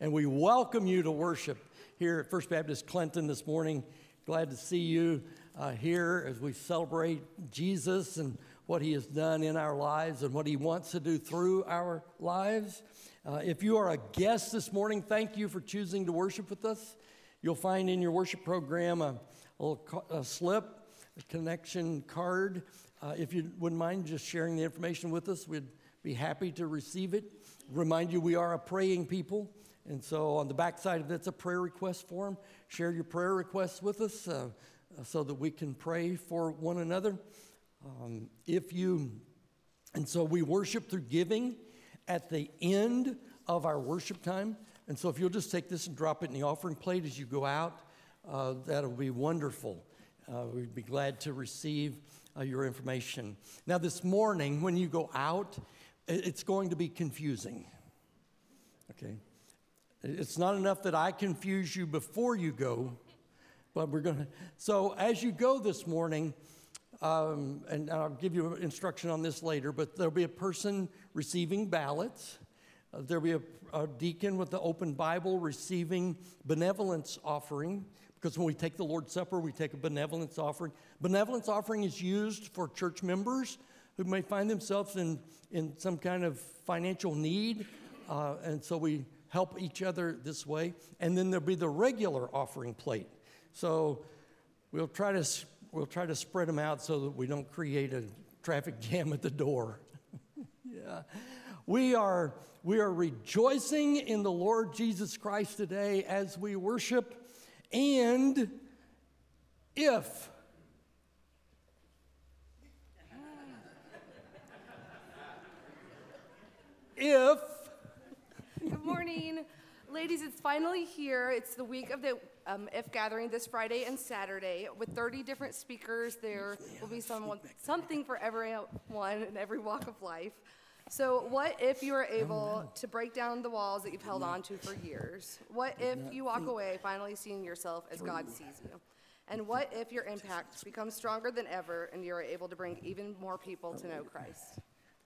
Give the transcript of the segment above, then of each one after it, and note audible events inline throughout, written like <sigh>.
And we welcome you to worship here at First Baptist Clinton this morning. Glad to see you uh, here as we celebrate Jesus and what he has done in our lives and what he wants to do through our lives. Uh, if you are a guest this morning, thank you for choosing to worship with us. You'll find in your worship program a, a little a slip, a connection card. Uh, if you wouldn't mind just sharing the information with us, we'd be happy to receive it. Remind you, we are a praying people. And so on the back side of it's a prayer request form. Share your prayer requests with us uh, so that we can pray for one another. Um, if you, and so we worship through giving at the end of our worship time. And so if you'll just take this and drop it in the offering plate as you go out, uh, that'll be wonderful. Uh, we'd be glad to receive uh, your information. Now, this morning, when you go out, it's going to be confusing. Okay? It's not enough that I confuse you before you go, but we're going to. So as you go this morning, um, and I'll give you instruction on this later, but there'll be a person receiving ballots. Uh, there'll be a, a deacon with the open Bible receiving benevolence offering, because when we take the Lord's Supper, we take a benevolence offering. Benevolence offering is used for church members who may find themselves in, in some kind of financial need, uh, and so we help each other this way. And then there'll be the regular offering plate. So we'll try to, we'll try to spread them out so that we don't create a traffic <laughs> jam at the door. <laughs> yeah. We are, we are rejoicing in the Lord Jesus Christ today as we worship. And if <laughs> if Good morning. Ladies, it's finally here. It's the week of the um, IF gathering this Friday and Saturday with 30 different speakers. There will be someone, something for everyone in every walk of life. So, what if you are able to break down the walls that you've held on to for years? What if you walk away finally seeing yourself as God sees you? And what if your impact becomes stronger than ever and you're able to bring even more people to know Christ?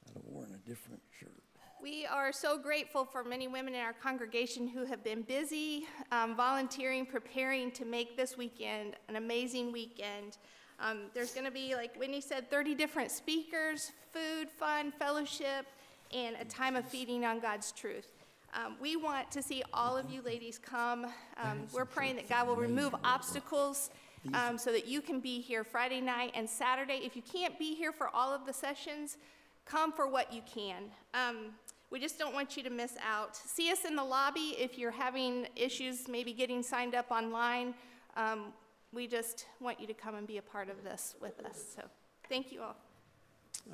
I'd have worn a different shirt. We are so grateful for many women in our congregation who have been busy um, volunteering, preparing to make this weekend an amazing weekend. Um, there's going to be, like Whitney said, 30 different speakers, food, fun, fellowship, and a time of feeding on God's truth. Um, we want to see all of you ladies come. Um, we're praying that God will remove obstacles um, so that you can be here Friday night and Saturday. If you can't be here for all of the sessions, come for what you can. Um, we just don't want you to miss out. See us in the lobby if you're having issues maybe getting signed up online. Um, we just want you to come and be a part of this with us. So thank you all.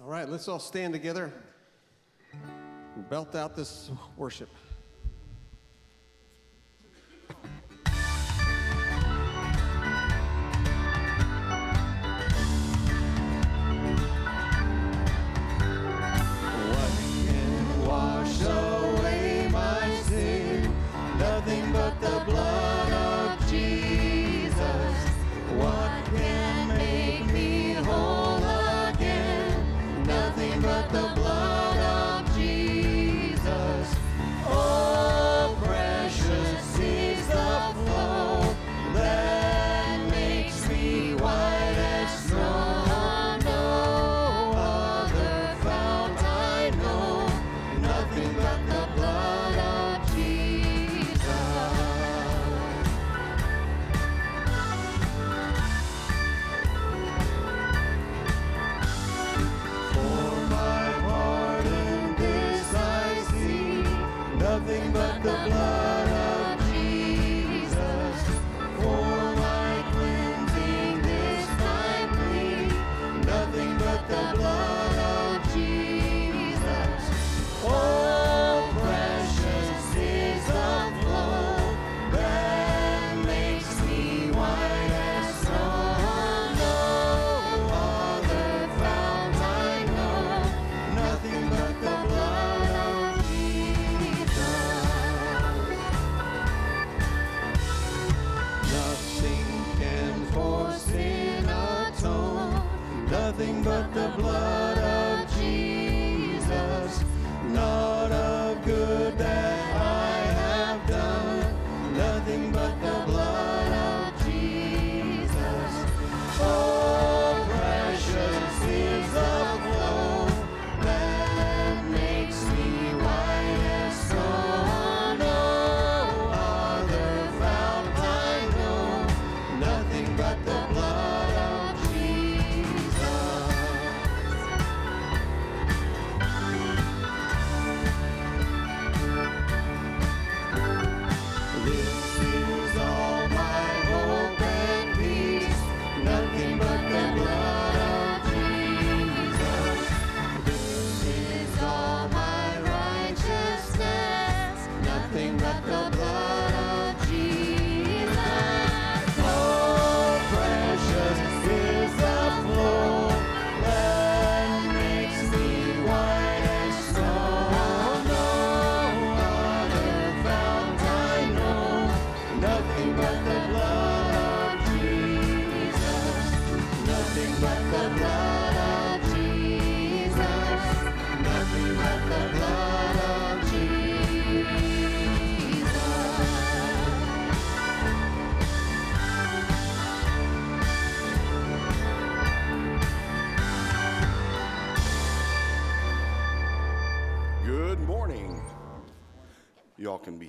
All right, let's all stand together belt out this worship.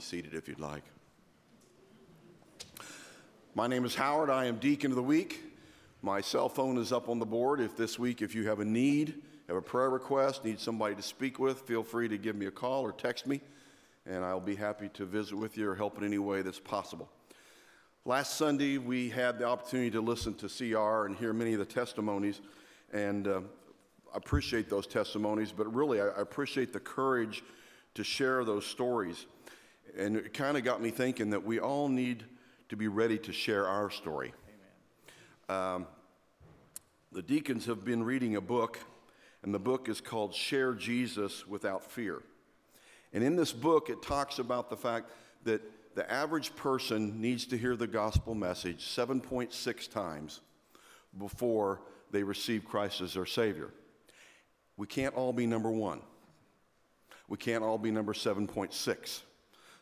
Seated if you'd like. My name is Howard. I am Deacon of the Week. My cell phone is up on the board. If this week, if you have a need, have a prayer request, need somebody to speak with, feel free to give me a call or text me, and I'll be happy to visit with you or help in any way that's possible. Last Sunday, we had the opportunity to listen to CR and hear many of the testimonies, and uh, I appreciate those testimonies, but really, I I appreciate the courage to share those stories. And it kind of got me thinking that we all need to be ready to share our story. Um, the deacons have been reading a book, and the book is called Share Jesus Without Fear. And in this book, it talks about the fact that the average person needs to hear the gospel message 7.6 times before they receive Christ as their Savior. We can't all be number one. We can't all be number 7.6.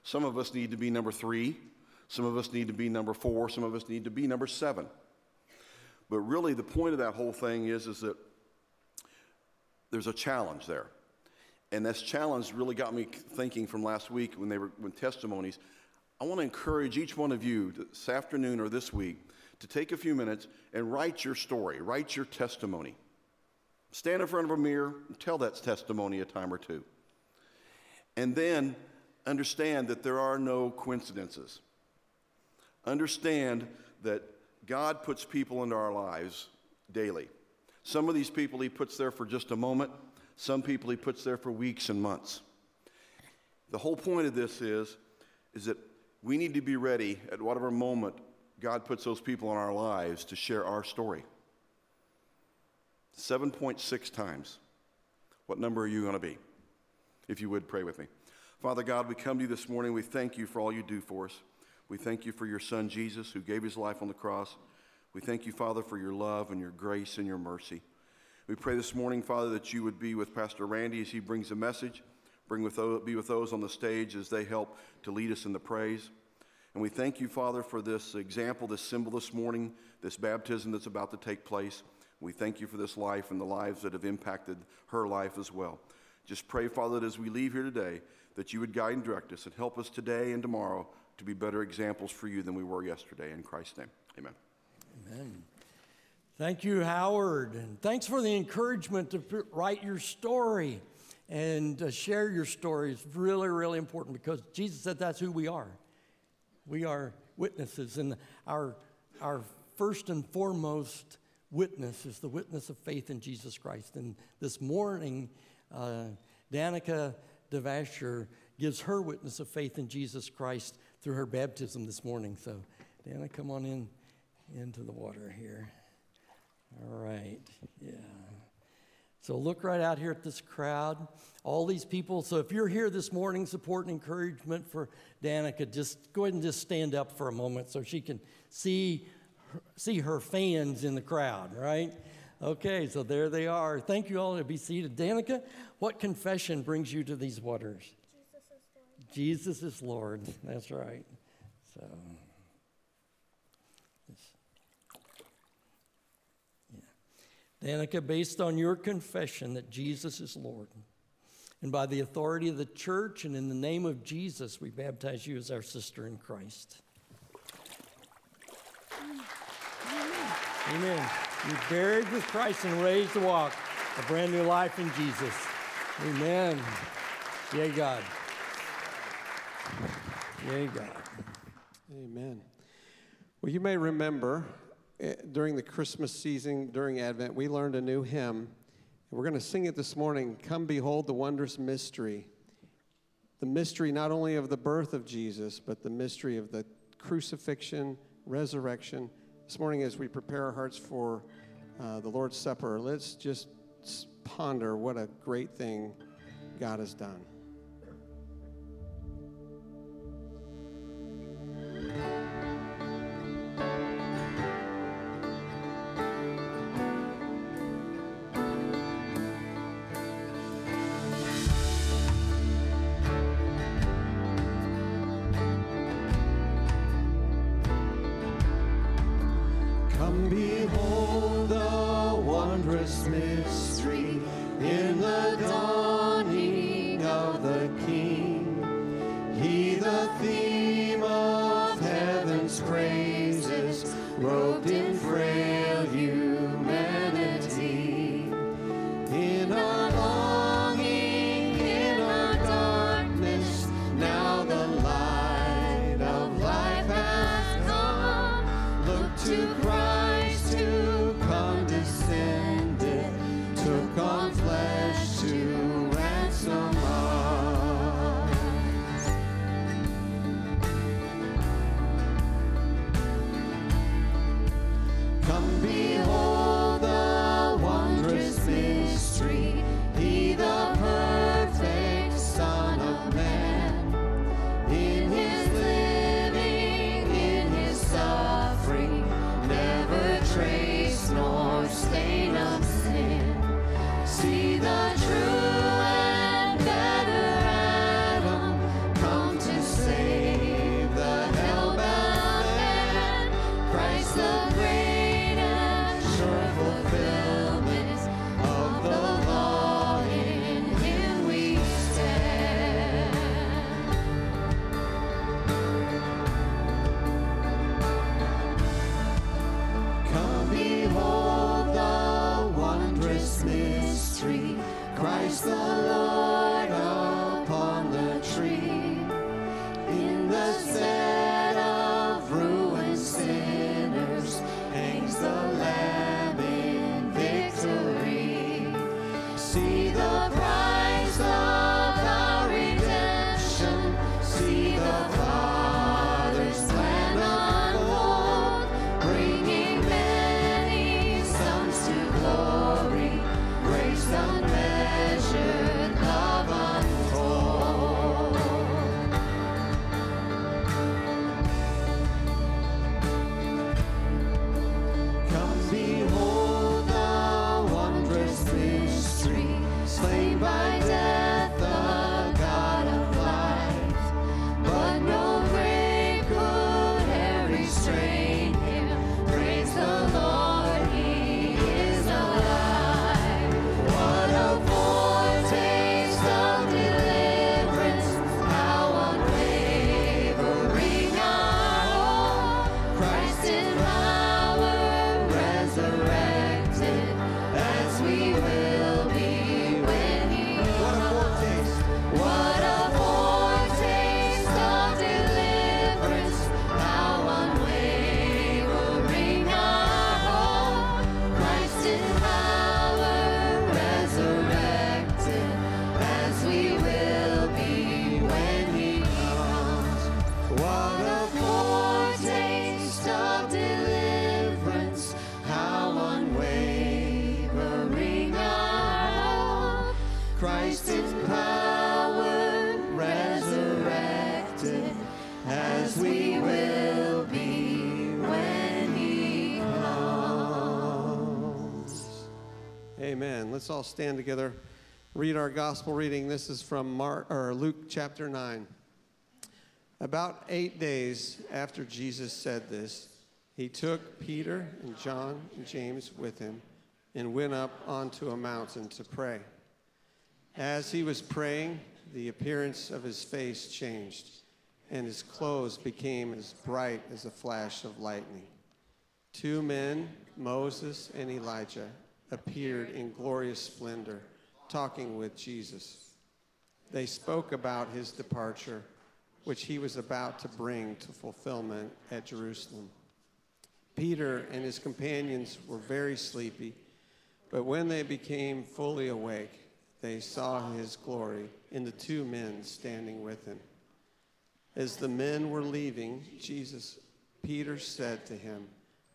Some of us need to be number three. Some of us need to be number four. Some of us need to be number seven. But really, the point of that whole thing is, is that there's a challenge there. And this challenge really got me thinking from last week when they were when testimonies. I want to encourage each one of you this afternoon or this week to take a few minutes and write your story, write your testimony. Stand in front of a mirror and tell that testimony a time or two. And then understand that there are no coincidences. Understand that God puts people into our lives daily. Some of these people He puts there for just a moment, some people He puts there for weeks and months. The whole point of this is, is that we need to be ready at whatever moment God puts those people in our lives to share our story. 7.6 times. What number are you going to be? If you would pray with me. Father God, we come to you this morning. We thank you for all you do for us. We thank you for your son Jesus who gave his life on the cross. We thank you, Father, for your love and your grace and your mercy. We pray this morning, Father, that you would be with Pastor Randy as he brings a message, bring with those, be with those on the stage as they help to lead us in the praise. And we thank you, Father, for this example, this symbol this morning, this baptism that's about to take place. We thank you for this life and the lives that have impacted her life as well. Just pray, Father, that as we leave here today, that you would guide and direct us and help us today and tomorrow to be better examples for you than we were yesterday. In Christ's name, amen. Amen. Thank you, Howard. And thanks for the encouragement to write your story and uh, share your story. It's really, really important because Jesus said that's who we are. We are witnesses, and our, our first and foremost witness is the witness of faith in Jesus Christ. And this morning, uh, Danica Devasher gives her witness of faith in Jesus Christ through her baptism this morning. So, Dana, come on in into the water here. All right, yeah. So look right out here at this crowd, all these people. So if you're here this morning, support and encouragement for Danica, just go ahead and just stand up for a moment so she can see see her fans in the crowd, right? Okay, so there they are. Thank you all to be seated. Danica, what confession brings you to these waters? Jesus is Lord. Jesus is Lord. That's right. So. Danica, based on your confession that Jesus is Lord, and by the authority of the church and in the name of Jesus, we baptize you as our sister in Christ. Amen. Amen. You're buried with Christ and raised to walk a brand new life in Jesus. Amen. Yay, God. Yay, God. Amen. Well, you may remember eh, during the Christmas season, during Advent, we learned a new hymn. We're going to sing it this morning Come Behold the Wondrous Mystery. The mystery not only of the birth of Jesus, but the mystery of the crucifixion, resurrection. This morning, as we prepare our hearts for uh, the Lord's Supper, let's just ponder what a great thing God has done. Let's all stand together. Read our gospel reading. This is from Mark or Luke chapter 9. About 8 days after Jesus said this, he took Peter and John and James with him and went up onto a mountain to pray. As he was praying, the appearance of his face changed, and his clothes became as bright as a flash of lightning. Two men, Moses and Elijah, appeared in glorious splendor, talking with Jesus. They spoke about his departure, which he was about to bring to fulfillment at Jerusalem. Peter and his companions were very sleepy, but when they became fully awake, they saw his glory in the two men standing with him. As the men were leaving, Jesus, Peter said to him,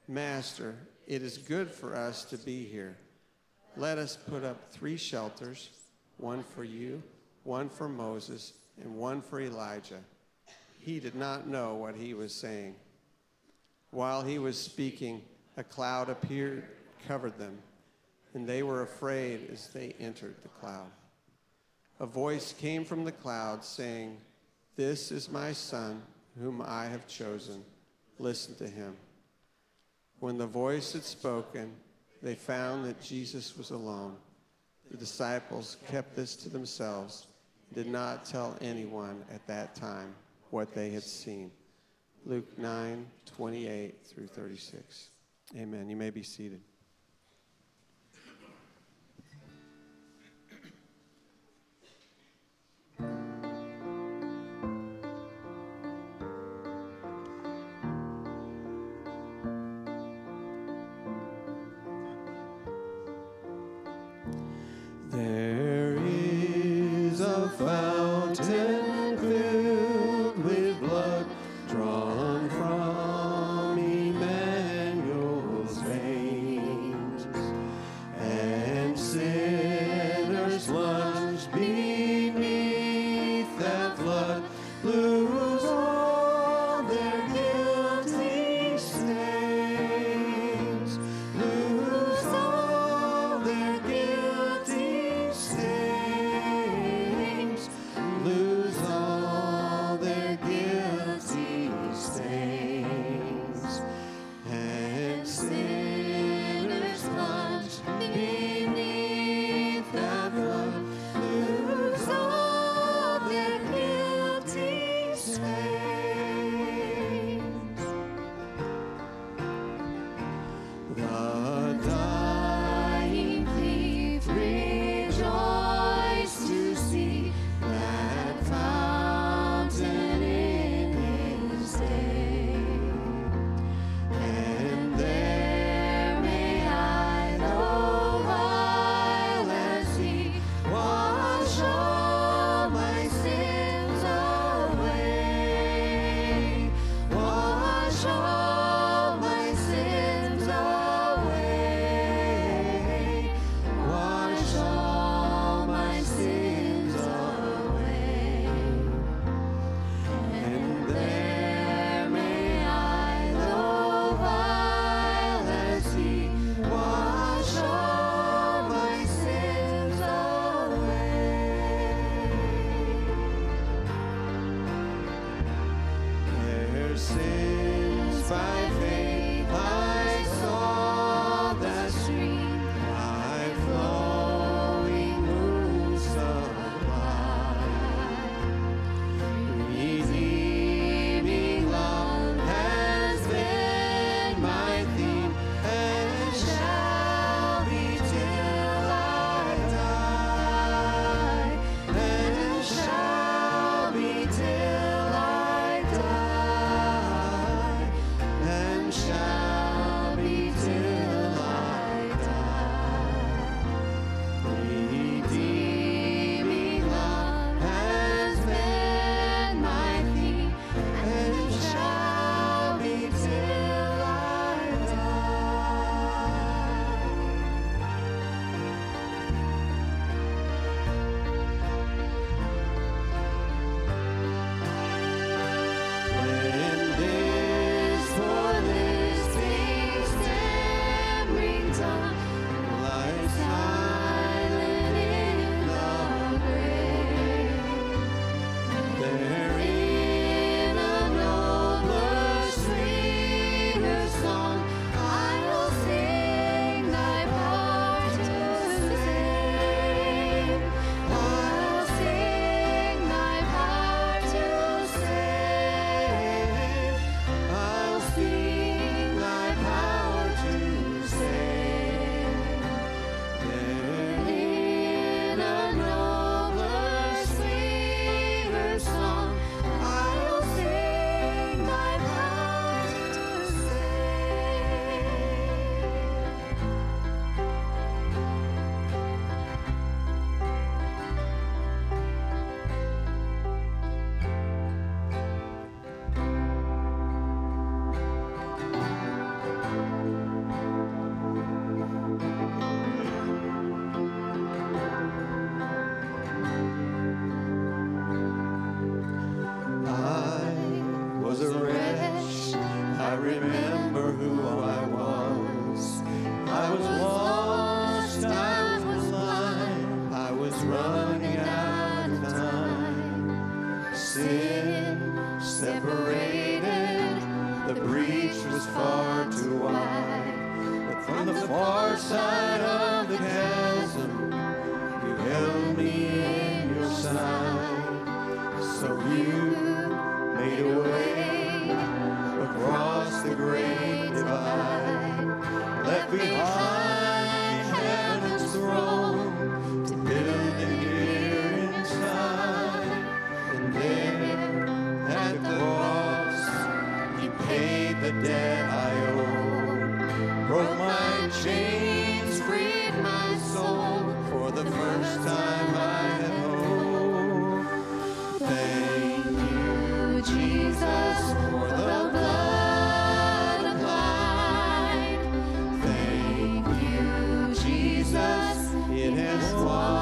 Master, it is good for us to be here. Let us put up three shelters one for you, one for Moses, and one for Elijah. He did not know what he was saying. While he was speaking, a cloud appeared, covered them, and they were afraid as they entered the cloud. A voice came from the cloud saying, This is my son, whom I have chosen. Listen to him. When the voice had spoken, they found that Jesus was alone. The disciples kept this to themselves, did not tell anyone at that time what they had seen. Luke 9, 28 through 36. Amen. You may be seated. Is why.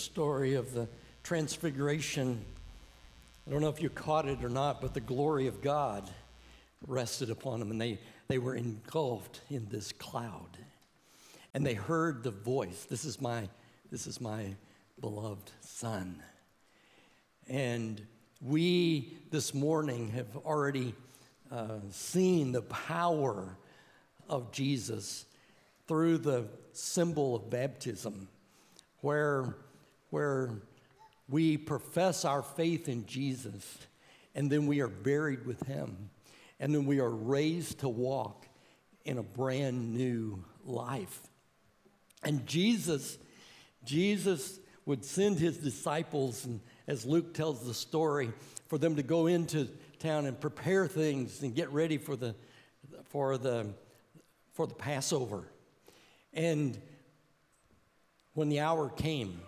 story of the transfiguration. I don't know if you caught it or not, but the glory of God rested upon them, and they, they were engulfed in this cloud. And they heard the voice This is my, this is my beloved Son. And we this morning have already uh, seen the power of Jesus through the symbol of baptism, where where we profess our faith in Jesus, and then we are buried with him, and then we are raised to walk in a brand new life. And Jesus, Jesus would send his disciples, and as Luke tells the story, for them to go into town and prepare things and get ready for the, for the, for the Passover. And when the hour came,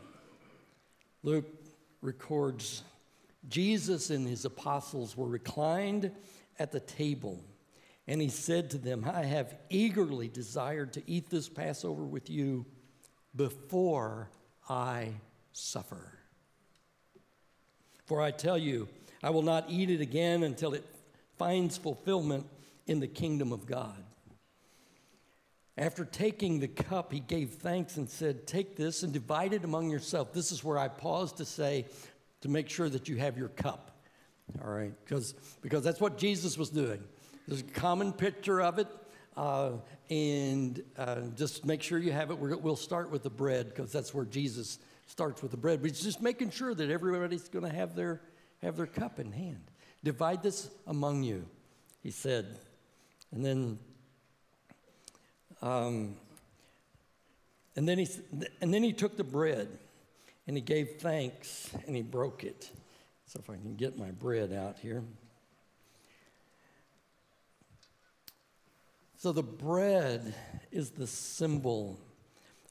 Luke records Jesus and his apostles were reclined at the table, and he said to them, I have eagerly desired to eat this Passover with you before I suffer. For I tell you, I will not eat it again until it finds fulfillment in the kingdom of God. After taking the cup, he gave thanks and said, Take this and divide it among yourself. This is where I pause to say, to make sure that you have your cup. All right, because because that's what Jesus was doing. There's a common picture of it, uh, and uh, just make sure you have it. We're, we'll start with the bread because that's where Jesus starts with the bread. But it's just making sure that everybody's going to have their have their cup in hand. Divide this among you, he said, and then. Um, and then he and then he took the bread and he gave thanks and he broke it. So if I can get my bread out here. So the bread is the symbol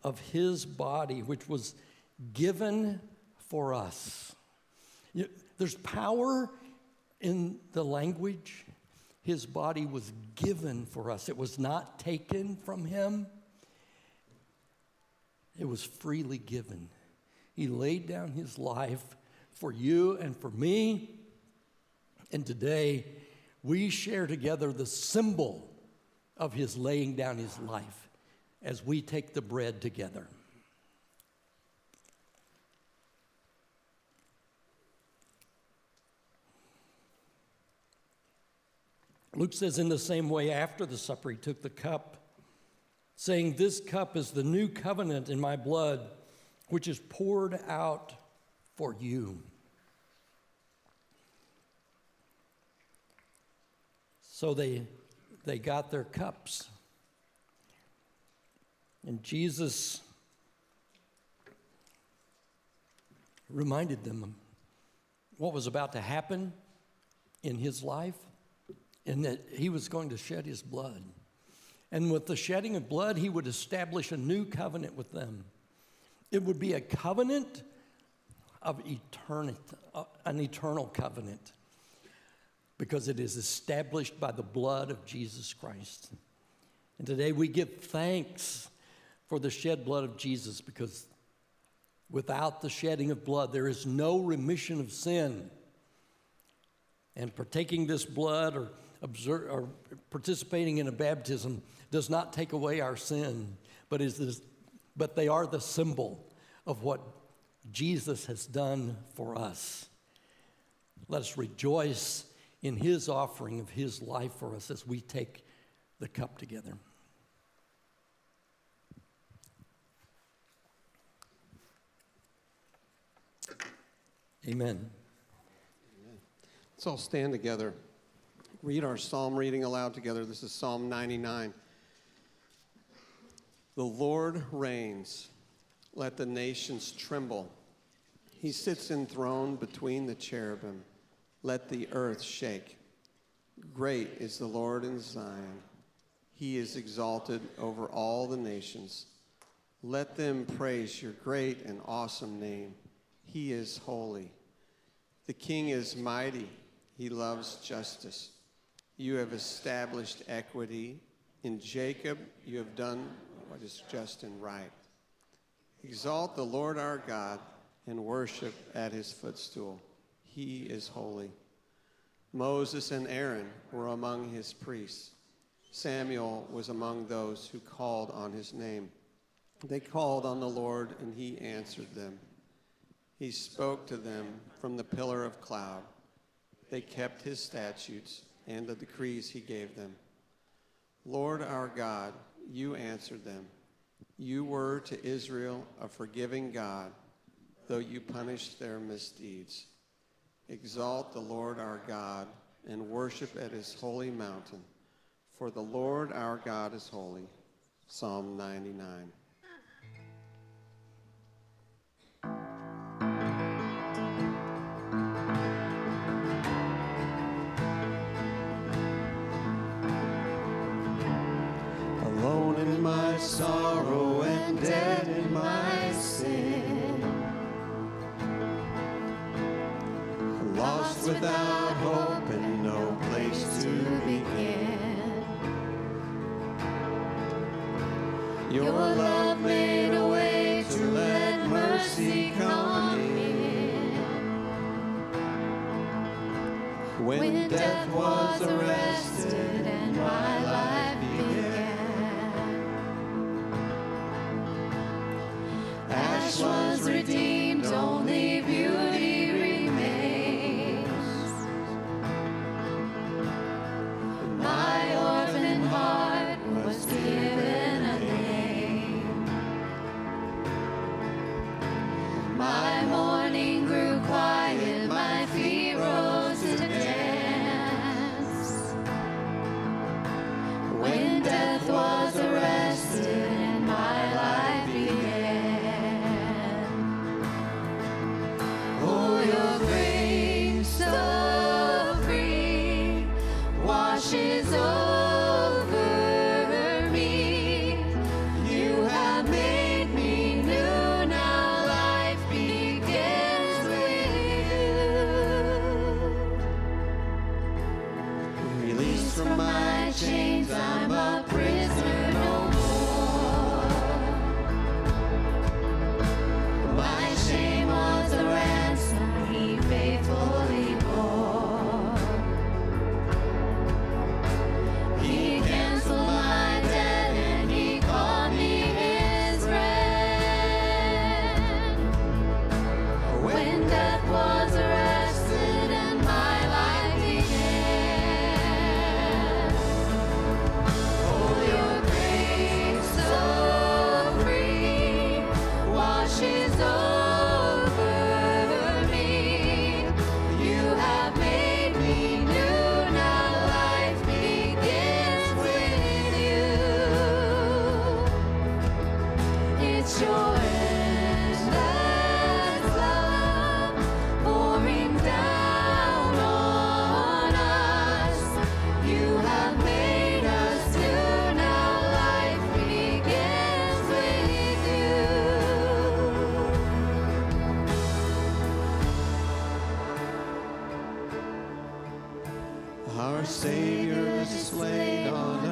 of his body, which was given for us. You- There's power in the language. His body was given for us, it was not taken from him, it was freely given. He laid down his life for you and for me. And today, we share together the symbol of his laying down his life as we take the bread together. Luke says, in the same way, after the supper, he took the cup, saying, This cup is the new covenant in my blood, which is poured out for you. So they, they got their cups. And Jesus reminded them what was about to happen in his life and that he was going to shed his blood. And with the shedding of blood, he would establish a new covenant with them. It would be a covenant of eternity, uh, an eternal covenant, because it is established by the blood of Jesus Christ. And today we give thanks for the shed blood of Jesus because without the shedding of blood, there is no remission of sin. And partaking this blood or, observe, or participating in a baptism does not take away our sin, but, is this, but they are the symbol of what Jesus has done for us. Let us rejoice in his offering of his life for us as we take the cup together. Amen. Let's all stand together. Read our psalm reading aloud together. This is Psalm 99. The Lord reigns. Let the nations tremble. He sits enthroned between the cherubim. Let the earth shake. Great is the Lord in Zion. He is exalted over all the nations. Let them praise your great and awesome name. He is holy. The king is mighty. He loves justice. You have established equity. In Jacob, you have done what is just and right. Exalt the Lord our God and worship at his footstool. He is holy. Moses and Aaron were among his priests. Samuel was among those who called on his name. They called on the Lord, and he answered them. He spoke to them from the pillar of cloud. They kept his statutes and the decrees he gave them. Lord our God, you answered them. You were to Israel a forgiving God, though you punished their misdeeds. Exalt the Lord our God and worship at his holy mountain, for the Lord our God is holy. Psalm 99. Our Savior is slain on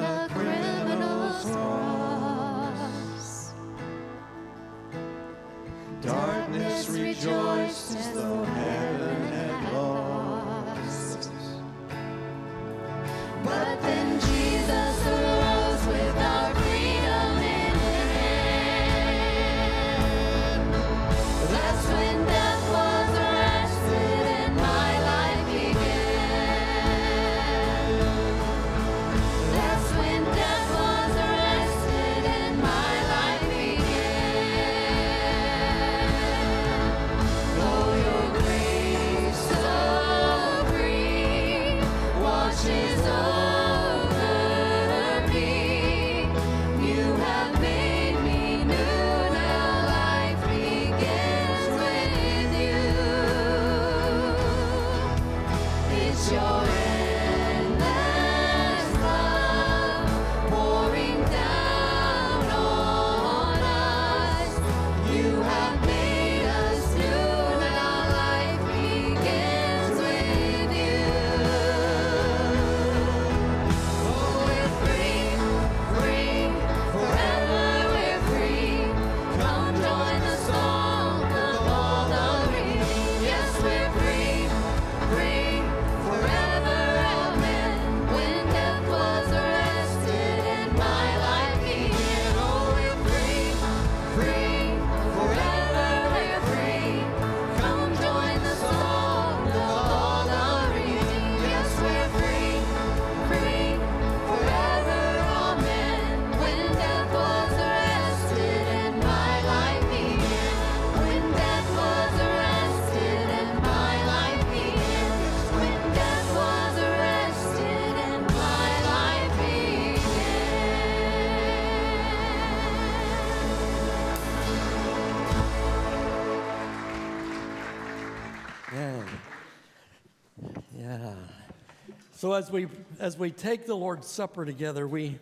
So as we as we take the Lord's Supper together, we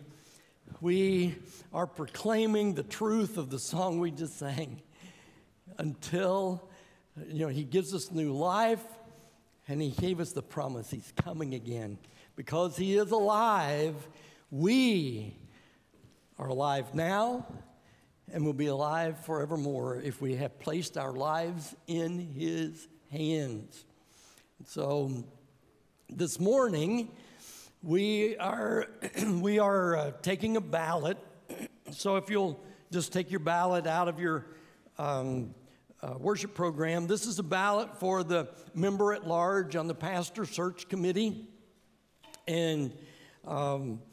we are proclaiming the truth of the song we just sang until you know he gives us new life and he gave us the promise he's coming again. Because he is alive, we are alive now and will be alive forevermore if we have placed our lives in his hands. So this morning, we are, <clears throat> we are uh, taking a ballot. <clears throat> So if you'll just take your ballot out of your um, uh, worship program, this is a ballot for the member at large on the pastor search committee. And, um,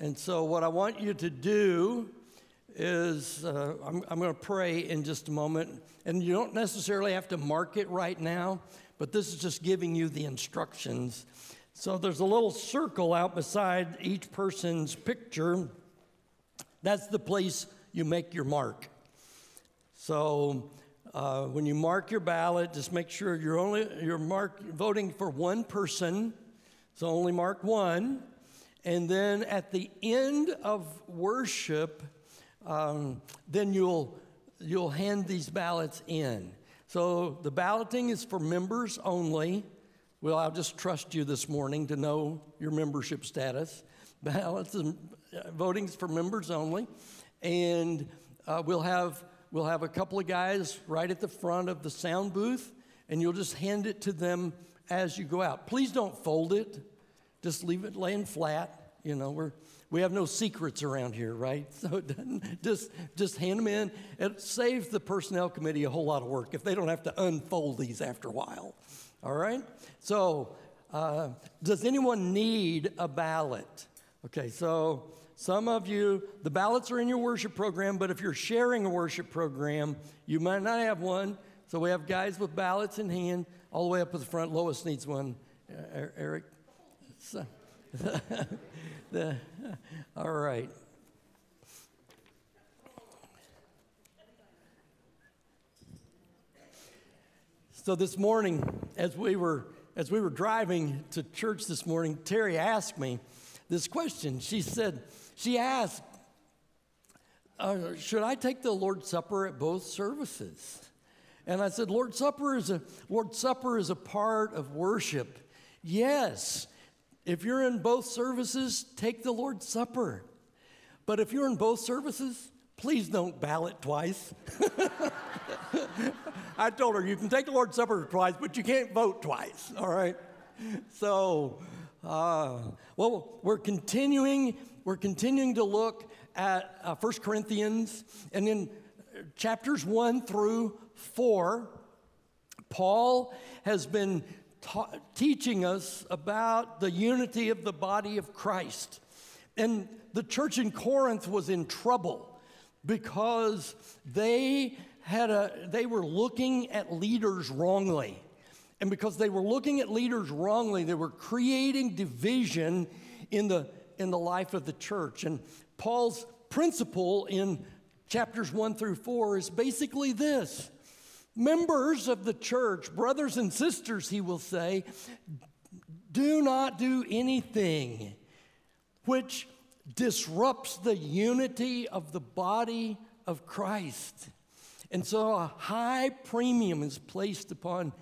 and so, what I want you to do is uh, I'm, I'm going to pray in just a moment. And you don't necessarily have to mark it right now, but this is just giving you the instructions. So there's a little circle out beside each person's picture. That's the place you make your mark. So uh, when you mark your ballot, just make sure you're only you're mark, voting for one person. So only mark one. And then at the end of worship, um, then you'll you'll hand these ballots in. So the balloting is for members only. Well, I'll just trust you this morning to know your membership status. <laughs> Ballots and uh, voting's for members only, and uh, we'll have we'll have a couple of guys right at the front of the sound booth, and you'll just hand it to them as you go out. Please don't fold it; just leave it laying flat. You know, we're we have no secrets around here, right? <laughs> So just just hand them in. It saves the personnel committee a whole lot of work if they don't have to unfold these after a while. All right? So, uh, does anyone need a ballot? Okay, so some of you, the ballots are in your worship program, but if you're sharing a worship program, you might not have one. So we have guys with ballots in hand all the way up to the front. Lois needs one. Eric. So, <laughs> the, all right. So this morning, as we were as we were driving to church this morning, Terry asked me this question. She said, she asked, uh, "Should I take the Lord's Supper at both services?" And I said, "Lord's Supper is a Lord's Supper is a part of worship. Yes, if you're in both services, take the Lord's Supper. But if you're in both services, please don't ballot twice." <laughs> I told her, you can take the Lord's Supper twice, but you can't vote twice, all right? So, uh, well, we're continuing, we're continuing to look at uh, 1 Corinthians, and in chapters 1 through 4, Paul has been ta- teaching us about the unity of the body of Christ. And the church in Corinth was in trouble because they had a, they were looking at leaders wrongly. And because they were looking at leaders wrongly, they were creating division in the, in the life of the church. And Paul's principle in chapters one through four is basically this members of the church, brothers and sisters, he will say, do not do anything which disrupts the unity of the body of Christ. And so a high premium is placed upon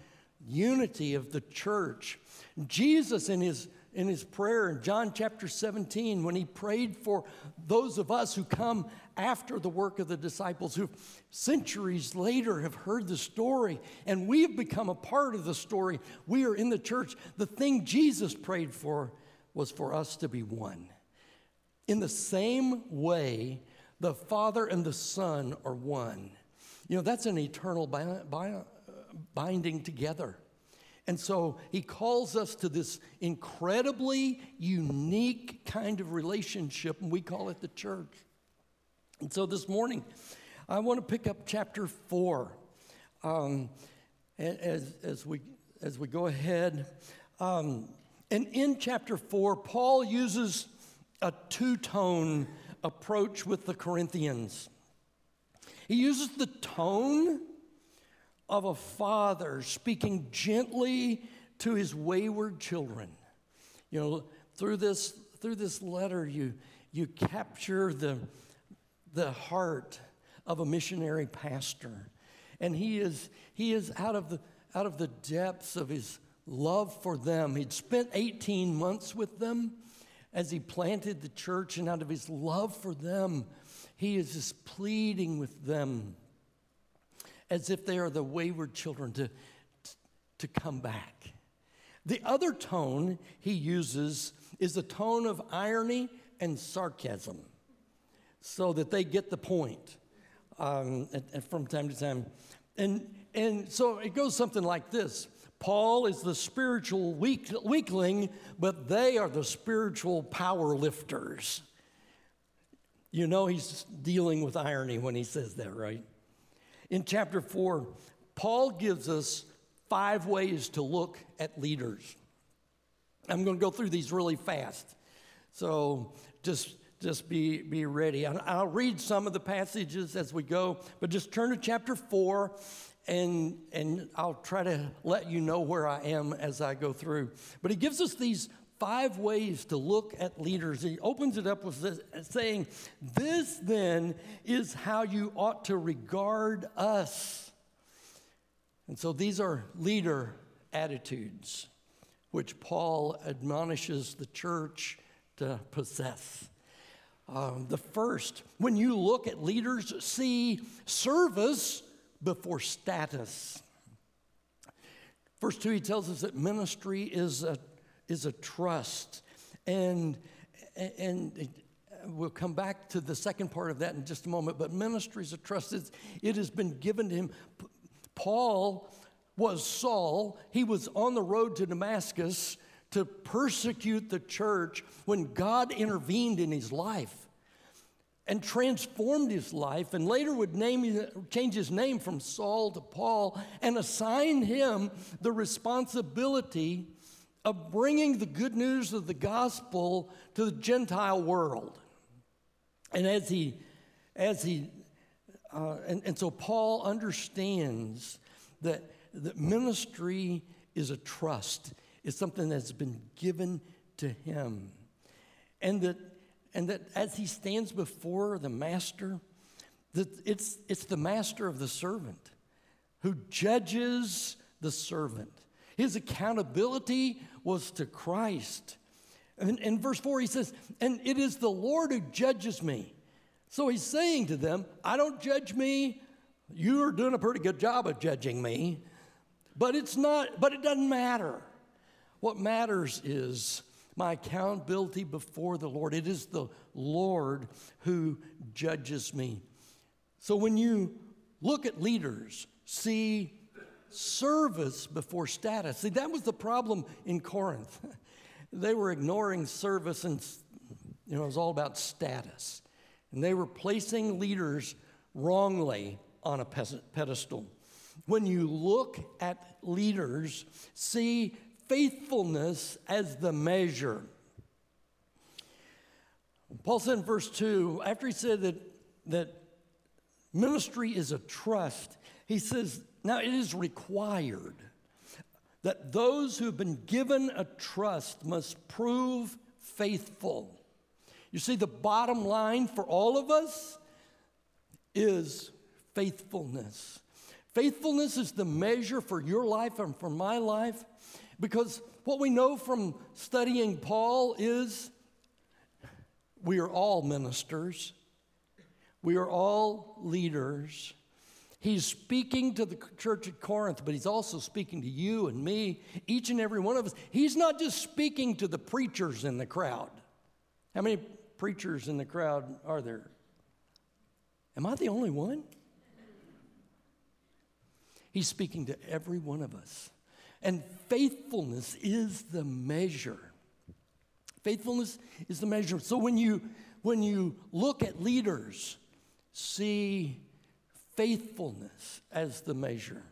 unity of the church. Jesus, in his, in his prayer in John chapter 17, when he prayed for those of us who come after the work of the disciples, who centuries later have heard the story, and we have become a part of the story, we are in the church. The thing Jesus prayed for was for us to be one. In the same way, the Father and the Son are one. You know, that's an eternal binding together. And so he calls us to this incredibly unique kind of relationship, and we call it the church. And so this morning, I want to pick up chapter four. Um, as, as, we, as we go ahead. Um, and in chapter four, Paul uses a two tone approach with the Corinthians. He uses the tone of a father speaking gently to his wayward children. You know, through this through this letter, you you capture the the heart of a missionary pastor, and he is he is out of the out of the depths of his love for them. He'd spent 18 months with them as he planted the church, and out of his love for them, he is just pleading with them as if they are the wayward children to, to come back. The other tone he uses is a tone of irony and sarcasm so that they get the point um, and, and from time to time. And, and so it goes something like this Paul is the spiritual weak, weakling, but they are the spiritual power lifters. You know he's dealing with irony when he says that, right? In chapter 4, Paul gives us five ways to look at leaders. I'm going to go through these really fast. So just just be, be ready. I'll, read some of the passages as we go, but just turn to chapter 4 and, and I'll try to let you know where I am as I go through. But he gives us these five ways to look at leaders. He opens it up with this, saying, This then is how you ought to regard us. And so these are leader attitudes, which Paul admonishes the church to possess. Um, the first, when you look at leaders, see service before status. Verse 2, he tells us that ministry is a, is a trust. And, and we'll come back to the second part of that in just a moment, but ministry is a trust. It's, it has been given to him. Paul was Saul, he was on the road to Damascus to persecute the church when God intervened in his life and transformed his life and later would name, change his name from Saul to Paul and assign him the responsibility of bringing the good news of the gospel to the Gentile world. And as he, as he, uh, and, and so Paul understands that, that ministry is a trust is something that's been given to him. And that, and that as he stands before the master, that it's, it's the master of the servant who judges the servant. His accountability was to Christ. And in verse 4, he says, And it is the Lord who judges me. So he's saying to them, I don't judge me. You are doing a pretty good job of judging me. But it's not, but it doesn't matter. What matters is my accountability before the Lord. It is the Lord who judges me. So when you look at leaders, see service before status. See, that was the problem in Corinth. <laughs> they were ignoring service and, you know, it was all about status. And they were placing leaders wrongly on a pedestal. When you look at leaders, see faithfulness as the measure. Paul said in verse 2, after he said that, that ministry is a trust, he says, now it is required that those who have been given a trust must prove faithful. You see, the bottom line for all of us is faithfulness. Faithfulness is the measure for your life and for my life. Because what we know from studying Paul is we are all ministers, we are all leaders. He's speaking to the church at Corinth, but he's also speaking to you and me, each and every one of us. He's not just speaking to the preachers in the crowd. How many preachers in the crowd are there? Am I the only one? He's speaking to every one of us. And faithfulness is the measure. Faithfulness is the measure. So when you when you look at leaders, see faithfulness as the measure.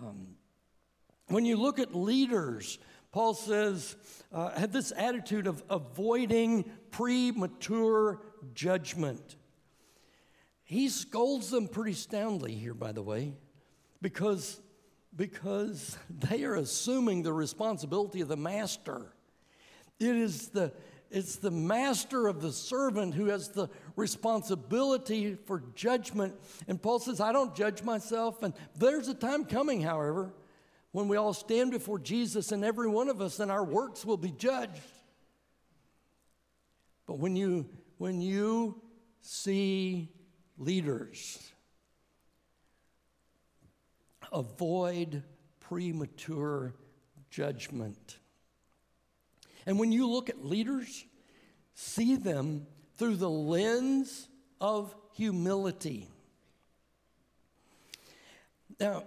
Um, when you look at leaders, Paul says, uh, have this attitude of avoiding premature judgment. He scolds them pretty soundly here, by the way, because because <laughs> they are assuming the responsibility of the master. It is the it's the master of the servant who has the responsibility for judgment. And Paul says, I don't judge myself. And there's a time coming, however, when we all stand before Jesus and every one of us and our works will be judged. But when you when you see leaders avoid premature judgment. And when you look at leaders, see them through the lens of humility. Now,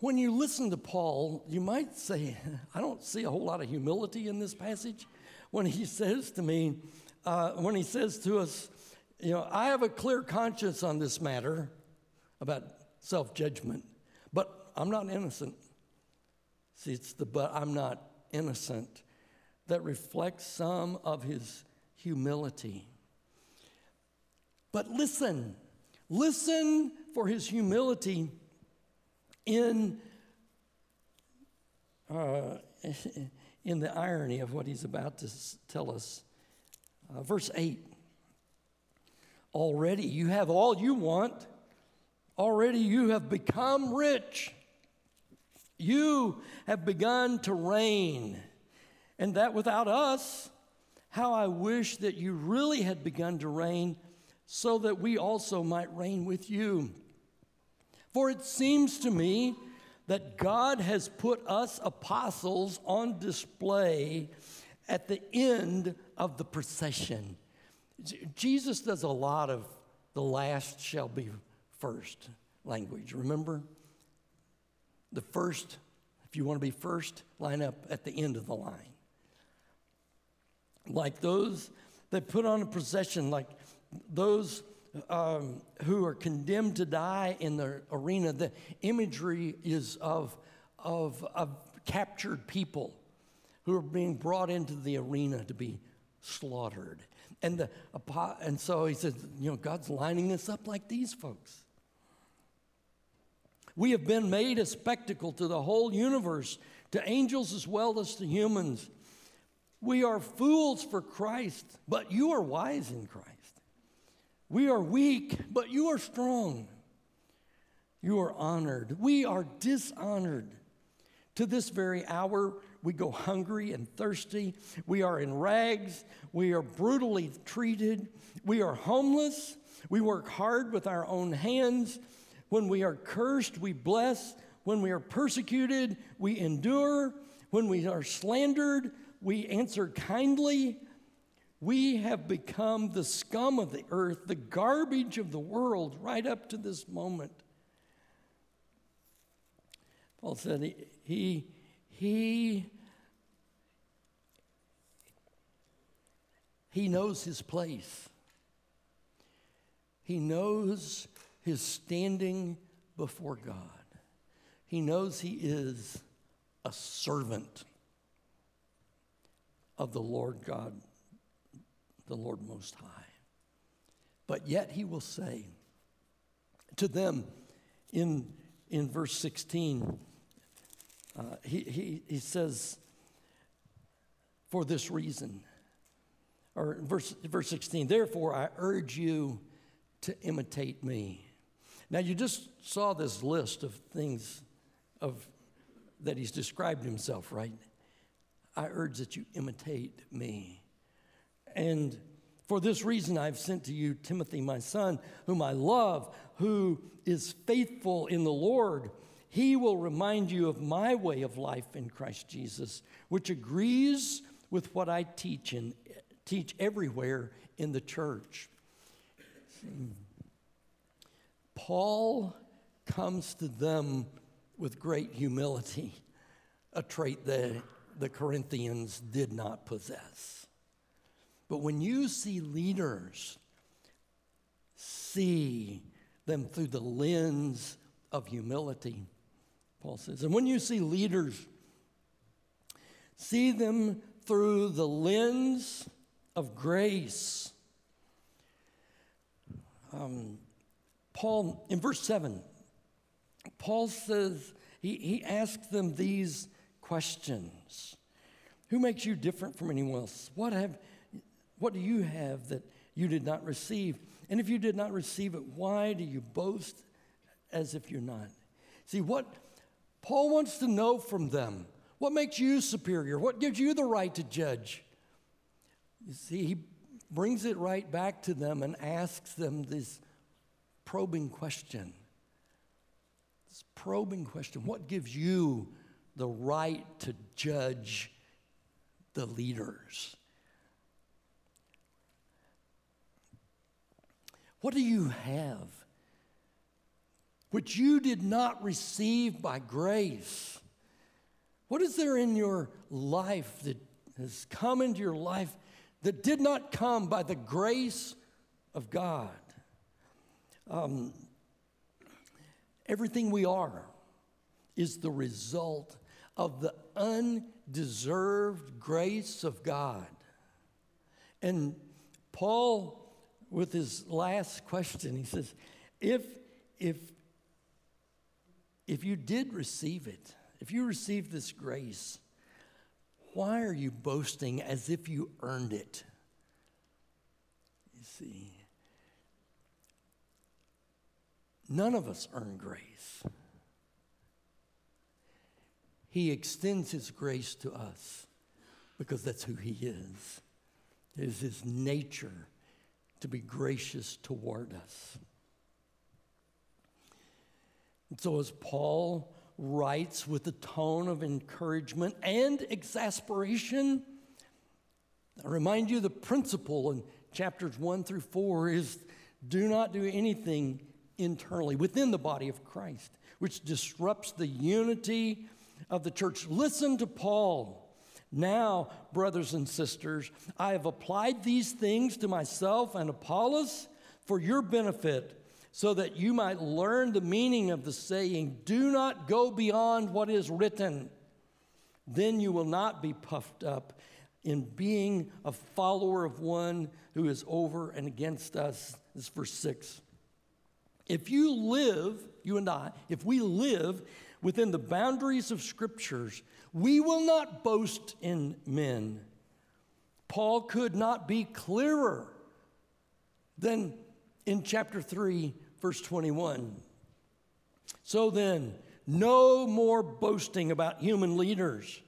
when you listen to Paul, you might say, <laughs> I don't see a whole lot of humility in this passage. When he says to me, uh, when he says to us, you know, I have a clear conscience on this matter about self judgment, I'm not innocent. See, it's the but I'm not innocent that reflects some of his humility. But listen, listen for his humility in, uh, <laughs> in the irony of what he's about to tell us. Uh, verse 8 Already you have all you want, already you have become rich. You have begun to reign, and that without us. How I wish that you really had begun to reign so that we also might reign with you. For it seems to me that God has put us apostles on display at the end of the procession. Jesus does a lot of the last shall be first language, remember? The first, if you want to be first, line up at the end of the line. Like those that put on a procession, like those um, who are condemned to die in the arena, the imagery is of, of, of captured people who are being brought into the arena to be slaughtered. And, the, and so he says, you know, God's lining us up like these folks. We have been made a spectacle to the whole universe, to angels as well as to humans. We are fools for Christ, but you are wise in Christ. We are weak, but you are strong. You are honored. We are dishonored. To this very hour, we go hungry and thirsty. We are in rags. We are brutally treated. We are homeless. We work hard with our own hands. When we are cursed, we bless. When we are persecuted, we endure. When we are slandered, we answer kindly. We have become the scum of the earth, the garbage of the world, right up to this moment. Paul said he, he, he, he knows his place. He knows his standing before God. He knows he is a servant of the Lord God, the Lord Most High. But yet he will say to them in, in verse 16, uh, he, he, he says, for this reason, or verse, verse 16, therefore I urge you to imitate me. Now you just saw this list of things of that he's described himself, right? I urge that you imitate me. And for this reason, I've sent to you Timothy, my son, whom I love, who is faithful in the Lord. He will remind you of my way of life in Christ Jesus, which agrees with what I teach and teach everywhere in the church. Paul comes to them with great humility, a trait that the Corinthians did not possess. But when you see leaders, see them through the lens of humility, Paul says. And when you see leaders, see them through the lens of grace. Um, Paul, in verse 7, Paul says, he, he asks them these questions. Who makes you different from anyone else? What, have, what do you have that you did not receive? And if you did not receive it, why do you boast as if you're not? See, what Paul wants to know from them what makes you superior? What gives you the right to judge? You see, he brings it right back to them and asks them this probing question. This probing question What gives you the right to judge the leaders? What do you have which you did not receive by grace? What is there in your life that has come into your life that did not come by the grace of God? Um, everything we are is the result of the undeserved grace of God. And Paul, with his last question, he says, if, if, if you did receive it, if you received this grace, why are you boasting as if you earned it? You see, none of us earn grace. He extends His grace to us because that's who He is. It is His nature to be gracious toward us. And so, as Paul writes with a tone of encouragement and exasperation. I remind you the principle in chapters one through four is do not do anything internally within the body of Christ, which disrupts the unity of the church. Listen to Paul. Now, brothers and sisters, I have applied these things to myself and Apollos for your benefit so that you might learn the meaning of the saying, Do not go beyond what is written. Then you will not be puffed up in being a follower of one who is over and against us. This is verse 6. If you live, you and I, if we live within the boundaries of scriptures, we will not boast in men. Paul could not be clearer than in chapter 3, verse 21. So then, no more boasting about human leaders.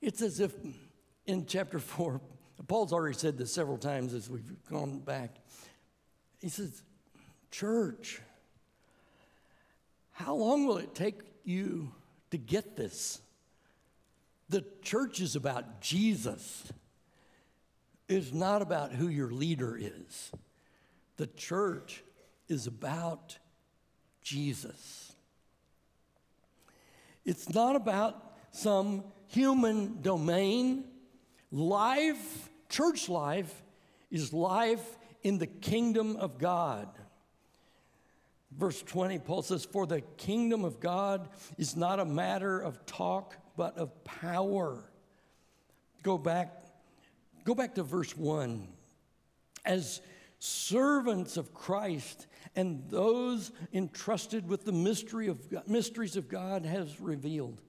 It's as if in chapter 4, Paul's already said this several times as we've gone back. He says, Church, how long will it take you to get this? The church is about Jesus. It's not about who your leader is. The church is about Jesus. It's not about some human domain. Life, church life, is life in the kingdom of God. Verse 20, Paul says, For the kingdom of God is not a matter of talk, but of power. Go back, go back to verse 1. As servants of Christ and those entrusted with the mystery of mysteries of God has revealed.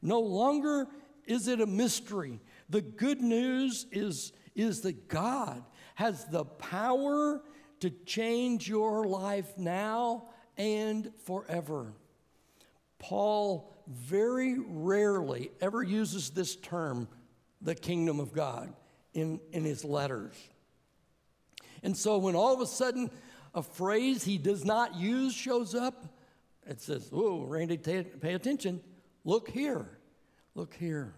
No longer is it a mystery. The good news is, is that God has the power to change your life now and forever. Paul very rarely ever uses this term, the kingdom of God, in, in his letters. And so when all of a sudden a phrase he does not use shows up, it says, Oh, Randy, pay attention. Look here. Look here.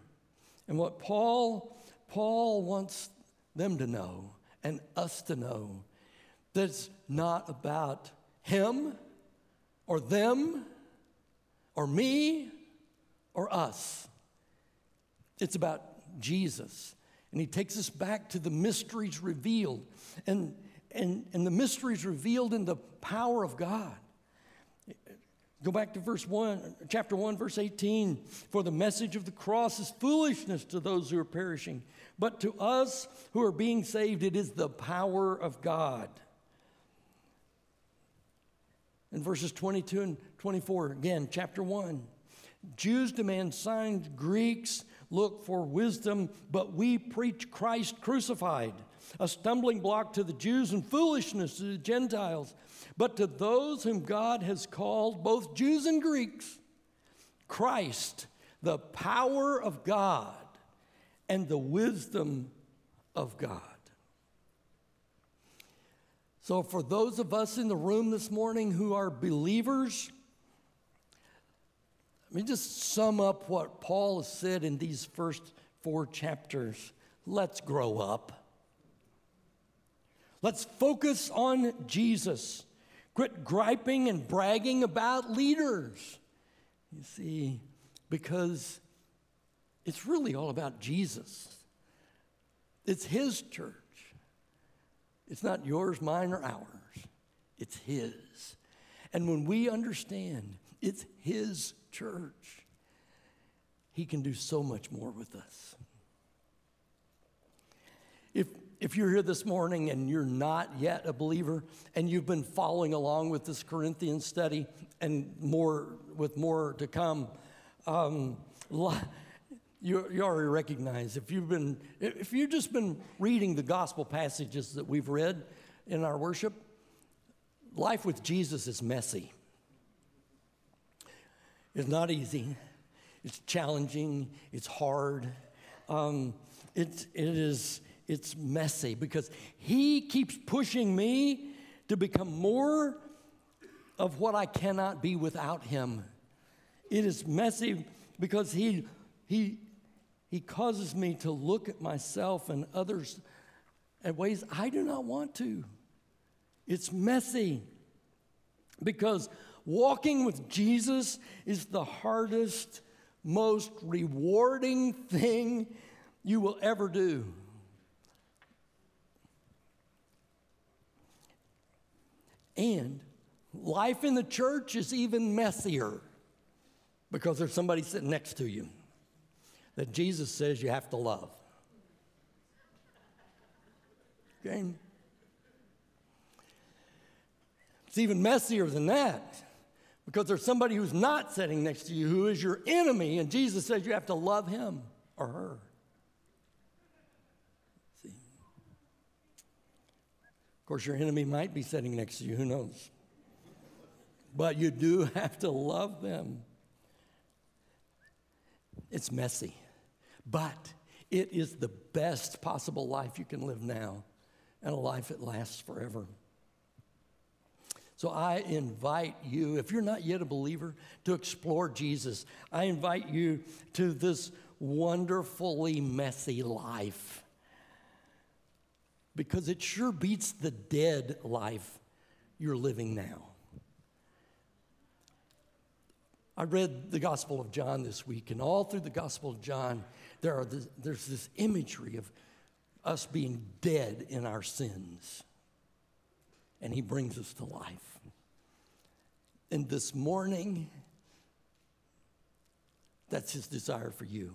And what Paul, Paul wants them to know and us to know that it's not about him or them or me or us. It's about Jesus. And he takes us back to the mysteries revealed. And, and, and the mysteries revealed in the power of God. Go back to verse 1, chapter 1, verse 18. For the message of the cross is foolishness to those who are perishing, but to us who are being saved, it is the power of God. In verses 22 and 24, again, chapter 1. Jews demand signs, Greeks look for wisdom, but we preach Christ crucified, a stumbling block to the Jews and foolishness to the Gentiles. But to those whom God has called, both Jews and Greeks, Christ, the power of God and the wisdom of God. So, for those of us in the room this morning who are believers, let me just sum up what Paul has said in these first four chapters. Let's grow up. Let's focus on Jesus. Quit griping and bragging about leaders. You see, because it's really all about Jesus. It's His church. It's not yours, mine, or ours. It's His. And when we understand it's His church, He can do so much more with us. If, if you're here this morning and you're not yet a believer and you've been following along with this Corinthian study and more with more to come, um, you, you already recognize if you've been if you've just been reading the gospel passages that we've read in our worship, life with Jesus is messy. It's not easy. It's challenging. It's hard. Um, it, it is it's messy because he keeps pushing me to become more of what I cannot be without him. It is messy because he, he, he causes me to look at myself and others in ways I do not want to. It's messy because walking with Jesus is the hardest, most rewarding thing you will ever do. And life in the church is even messier because there's somebody sitting next to you that Jesus says you have to love. Okay? It's even messier than that because there's somebody who's not sitting next to you who is your enemy, and Jesus says you have to love him or her. See? Of course, your enemy might be sitting next to you, who knows? But you do <laughs> have to love them. It's messy, but it is the best possible life you can live now and a life that lasts forever. So I invite you, if you're not yet a believer, to explore Jesus. I invite you to this wonderfully messy life because it sure beats the dead life you're living now. I read the Gospel of John this week, and all through the Gospel of John, there are this, there's this imagery of us being dead in our sins, and He brings us to life. And this morning, that's His desire for you.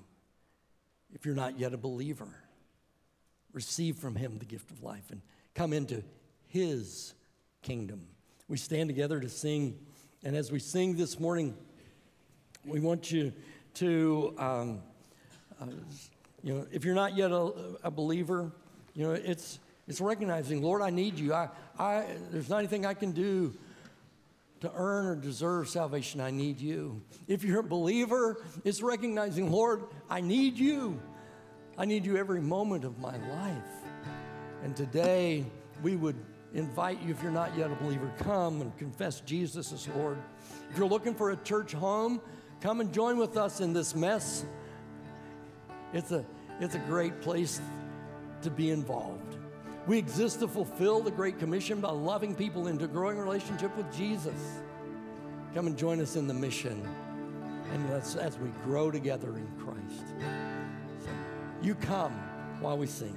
If you're not yet a believer, receive from Him the gift of life and come into His kingdom. We stand together to sing, and as we sing this morning, we want you to, um, you know, if you're not yet a, a, believer, you know, it's, it's recognizing, Lord, I need you. I, I, there's not anything I can do to earn or deserve salvation. I need you. If you're a believer, it's recognizing, Lord, I need you. I need you every moment of my life. And today, we would invite you, if you're not yet a believer, come and confess Jesus as Lord. If you're looking for a church home, Come and join with us in this mess. It's a, it's a great place to be involved. We exist to fulfill the Great Commission by loving people into growing relationship with Jesus. Come and join us in the mission and let's, as we grow together in Christ. So you come while we sing.